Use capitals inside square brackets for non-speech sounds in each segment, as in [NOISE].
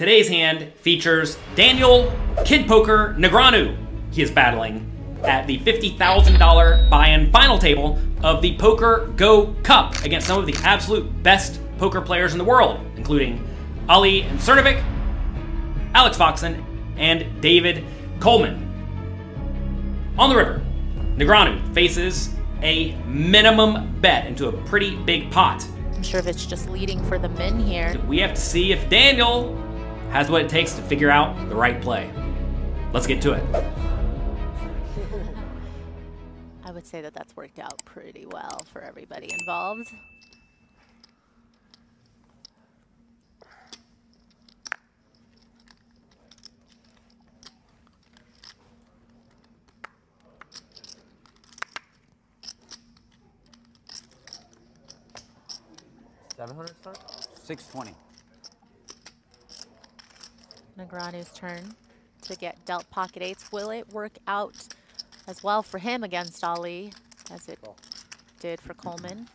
Today's hand features Daniel Kid Poker Negreanu. He is battling at the $50,000 buy-in final table of the Poker Go Cup against some of the absolute best poker players in the world, including Ali Imsirovic, Alex Foxen, and David Coleman. On the river, Negreanu faces a minimum bet into a pretty big pot. I'm sure if it's just leading for the min here. We have to see if Daniel has what it takes to figure out the right play. Let's get to it. [LAUGHS] I would say that that's worked out pretty well for everybody involved. Seven hundred start. Six twenty. Negreanu's turn to get dealt pocket eights. Will it work out as well for him against Ali as it did for Coleman?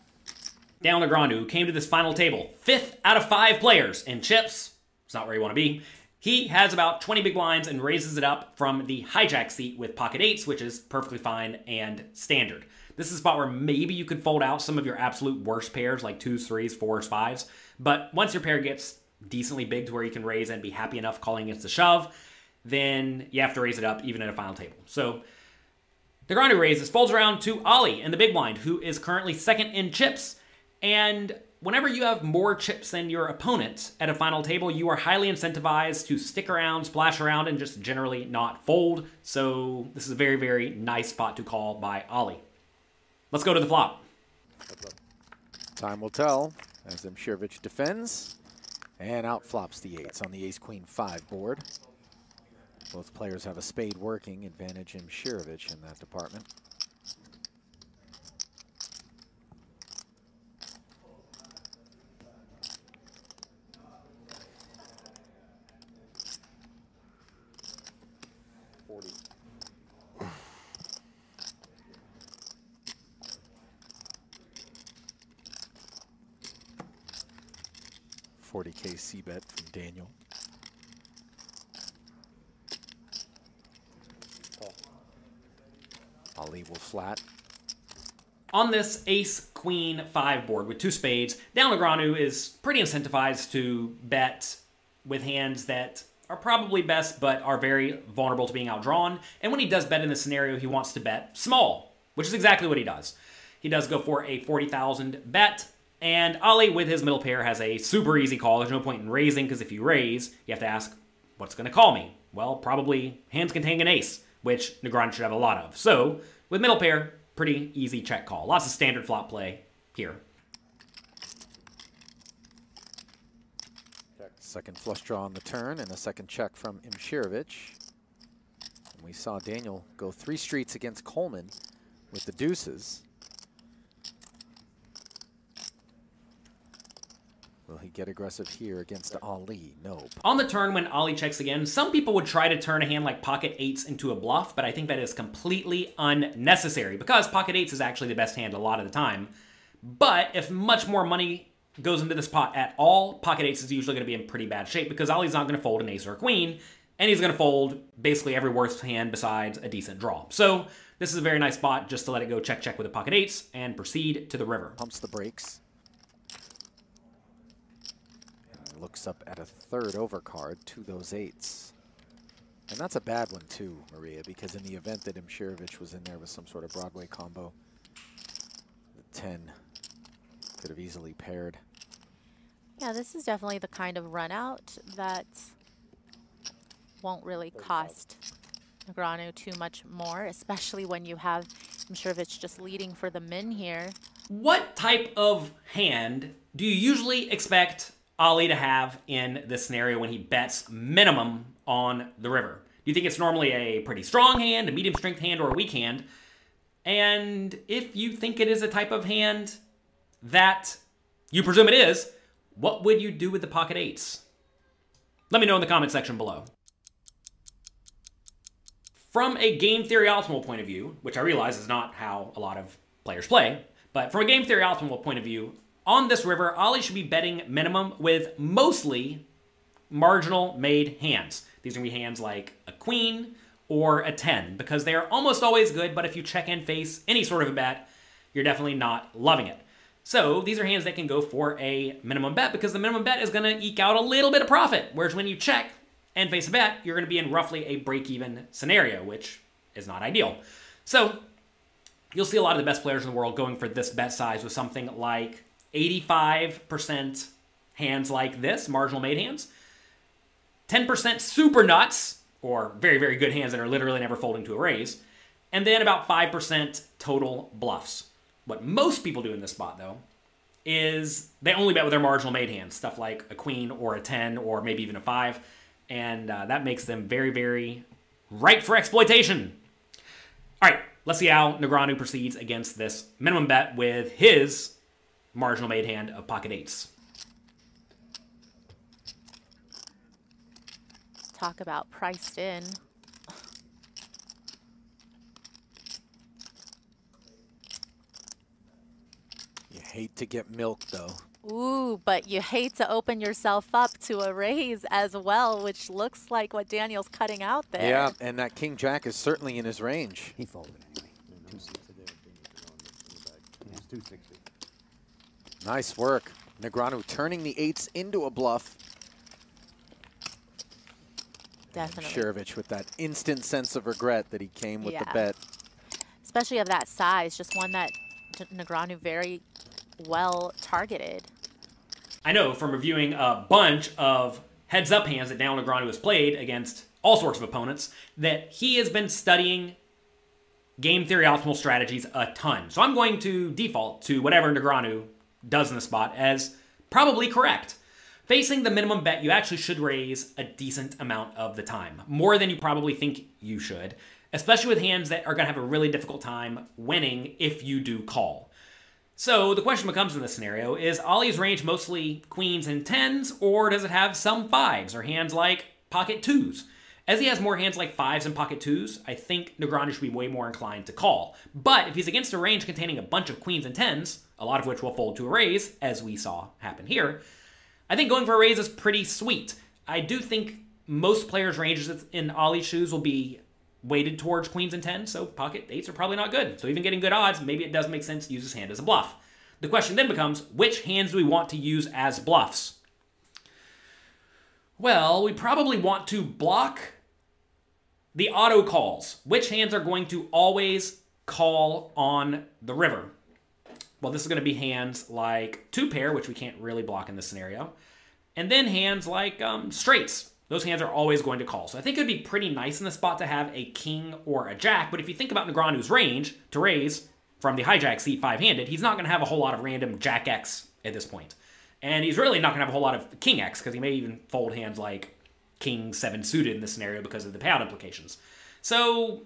Daniel Negreanu came to this final table, fifth out of five players in chips. It's not where you want to be. He has about 20 big blinds and raises it up from the hijack seat with pocket eights, which is perfectly fine and standard. This is a spot where maybe you could fold out some of your absolute worst pairs like twos, threes, fours, fives. But once your pair gets decently big to where you can raise and be happy enough calling it a shove, then you have to raise it up even at a final table. So Negreanu raises, folds around to Ali in the big blind, who is currently second in chips. And whenever you have more chips than your opponent at a final table, you are highly incentivized to stick around, splash around, and just generally not fold. So this is a very, very nice spot to call by Ali. Let's go to the flop. Time will tell as Imsirovic defends and out flops the eights on the ace-queen-five board. Both players have a spade working, advantage Imsirovic in that department. 40k C bet from Daniel. Call. Ali will flat. On this ace queen five board with two spades, Daniel Negreanu is pretty incentivized to bet with hands that are probably best but are very vulnerable to being outdrawn. And when he does bet in this scenario, he wants to bet small, which is exactly what he does. He does go for a 40,000 bet, and Ali with his middle pair has a super easy call. There's no point in raising because if you raise, you have to ask, what's going to call me? Well, probably hands containing an ace, which Negreanu should have a lot of. So with middle pair, pretty easy check call. Lots of standard flop play here. Second flush draw on the turn and a second check from Imsirovic. And we saw Daniel go three streets against Coleman with the deuces. Will he get aggressive here against Ali? Nope. On the turn, when Ali checks again, some people would try to turn a hand like pocket eights into a bluff, but I think that is completely unnecessary because pocket eights is actually the best hand a lot of the time. But if much more money goes into this pot at all, pocket eights is usually going to be in pretty bad shape because Ali's not going to fold an ace or a queen, and he's going to fold basically every worst hand besides a decent draw. So this is a very nice spot just to let it go check check with the pocket eights and proceed to the river. Pumps the brakes. And looks up at a third overcard to those eights. And that's a bad one too, Maria, because in the event that Imsirovic was in there with some sort of Broadway combo, the 10 could have easily paired. Yeah, this is definitely the kind of run out that won't really cost Negreanu too much more, especially when you have Imsirovic just leading for the min here. What type of hand do you usually expect Ali to have in this scenario when he bets minimum on the river? Do you think it's normally a pretty strong hand, a medium strength hand, or a weak hand? And if you think it is a type of hand that you presume it is, what would you do with the pocket eights? Let me know in the comment section below. From a game theory optimal point of view, which I realize is not how a lot of players play, but from a game theory optimal point of view, on this river, Ali should be betting minimum with mostly marginal made hands. These are going to be hands like a queen or a 10 because they are almost always good, but if you check and face any sort of a bet, you're definitely not loving it. So these are hands that can go for a minimum bet because the minimum bet is going to eke out a little bit of profit. Whereas when you check and face a bet, you're going to be in roughly a break even scenario, which is not ideal. So you'll see a lot of the best players in the world going for this bet size with something like 85% hands like this, marginal made hands, 10% super nuts, or very, very good hands that are literally never folding to a raise, and then about 5% total bluffs. What most people do in this spot, though, is they only bet with their marginal made hands, stuff like a queen or a 10 or maybe even a 5, and uh, that makes them very, very ripe for exploitation. All right, let's see how Negreanu proceeds against this minimum bet with his marginal made hand of pocket eights. Talk about priced in. You hate to get milk, though. Ooh, but you hate to open yourself up to a raise as well, which looks like what Daniel's cutting out there. Yeah, and that king jack is certainly in his range. He folded anyway. 260. Yeah, it's 260. Nice work. Negreanu turning the eights into a bluff. Definitely. Sherevich with that instant sense of regret that he came with the bet. Especially of that size, just one that J- Negreanu very well targeted. I know from reviewing a bunch of heads up hands that Daniel Negreanu has played against all sorts of opponents that he has been studying game theory optimal strategies a ton. So I'm going to default to whatever Negreanu does in the spot as probably correct. Facing the minimum bet, you actually should raise a decent amount of the time, more than you probably think you should, especially with hands that are going to have a really difficult time winning if you do call. So the question becomes in this scenario is Ali's range mostly queens and tens, or does it have some fives or hands like pocket twos? As he has more hands like fives and pocket twos, I think Negreanu should be way more inclined to call. But if he's against a range containing a bunch of queens and tens, a lot of which will fold to a raise, as we saw happen here, I think going for a raise is pretty sweet. I do think most players' ranges in Ali's shoes will be weighted towards queens and tens, so pocket eights are probably not good. So even getting good odds, maybe it does make sense to use his hand as a bluff. The question then becomes, which hands do we want to use as bluffs? Well, we probably want to block the auto calls. Which hands are going to always call on the river? Well, this is going to be hands like two pair, which we can't really block in this scenario, and then hands like um, straights. Those hands are always going to call. So I think it would be pretty nice in the spot to have a king or a jack. But if you think about Negreanu's range to raise from the hijack seat five-handed, he's not going to have a whole lot of random jack X at this point. And he's really not going to have a whole lot of king X because he may even fold hands like king seven suited in this scenario because of the payout implications. So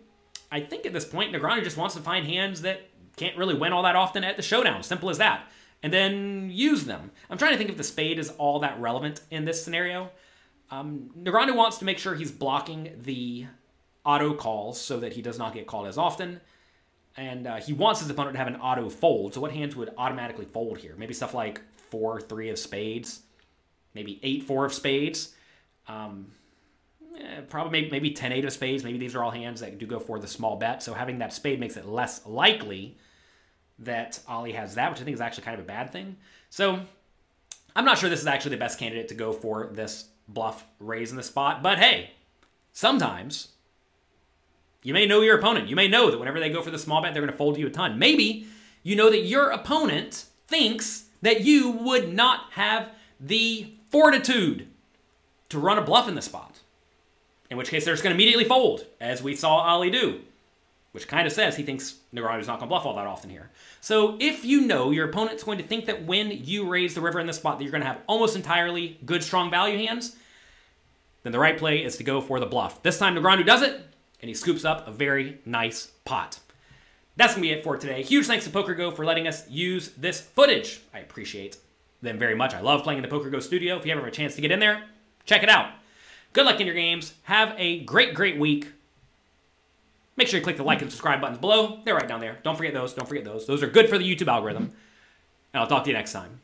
I think at this point, Negreanu just wants to find hands that can't really win all that often at the showdown. Simple as that. And then use them. I'm trying to think if the spade is all that relevant in this scenario. Um, Negreanu wants to make sure he's blocking the auto calls so that he does not get called as often. And uh, he wants his opponent to have an auto fold. So what hands would automatically fold here? Maybe stuff like 4 3 of spades, maybe 8 4 of spades. Um, eh, probably maybe, maybe 10 8 of spades. Maybe these are all hands that do go for the small bet. So having that spade makes it less likely that Ali has that, which I think is actually kind of a bad thing. So I'm not sure this is actually the best candidate to go for this bluff raise in the spot, but hey, sometimes you may know your opponent. You may know that whenever they go for the small bet, they're going to fold you a ton. Maybe you know that your opponent thinks that you would not have the fortitude to run a bluff in the spot. In which case, they're just going to immediately fold, as we saw Ali do which kind of says he thinks Negreanu's not going to bluff all that often here. So if you know your opponent's going to think that when you raise the river in this spot that you're going to have almost entirely good, strong value hands, then the right play is to go for the bluff. This time Negreanu does it, and he scoops up a very nice pot. That's going to be it for today. Huge thanks to PokerGo for letting us use this footage. I appreciate them very much. I love playing in the PokerGo studio. If you ever have a chance to get in there, check it out. Good luck in your games. Have a great, great week. Make sure you click the like and subscribe buttons below. They're right down there. Don't forget those. Don't forget those. Those are good for the YouTube algorithm. And I'll talk to you next time.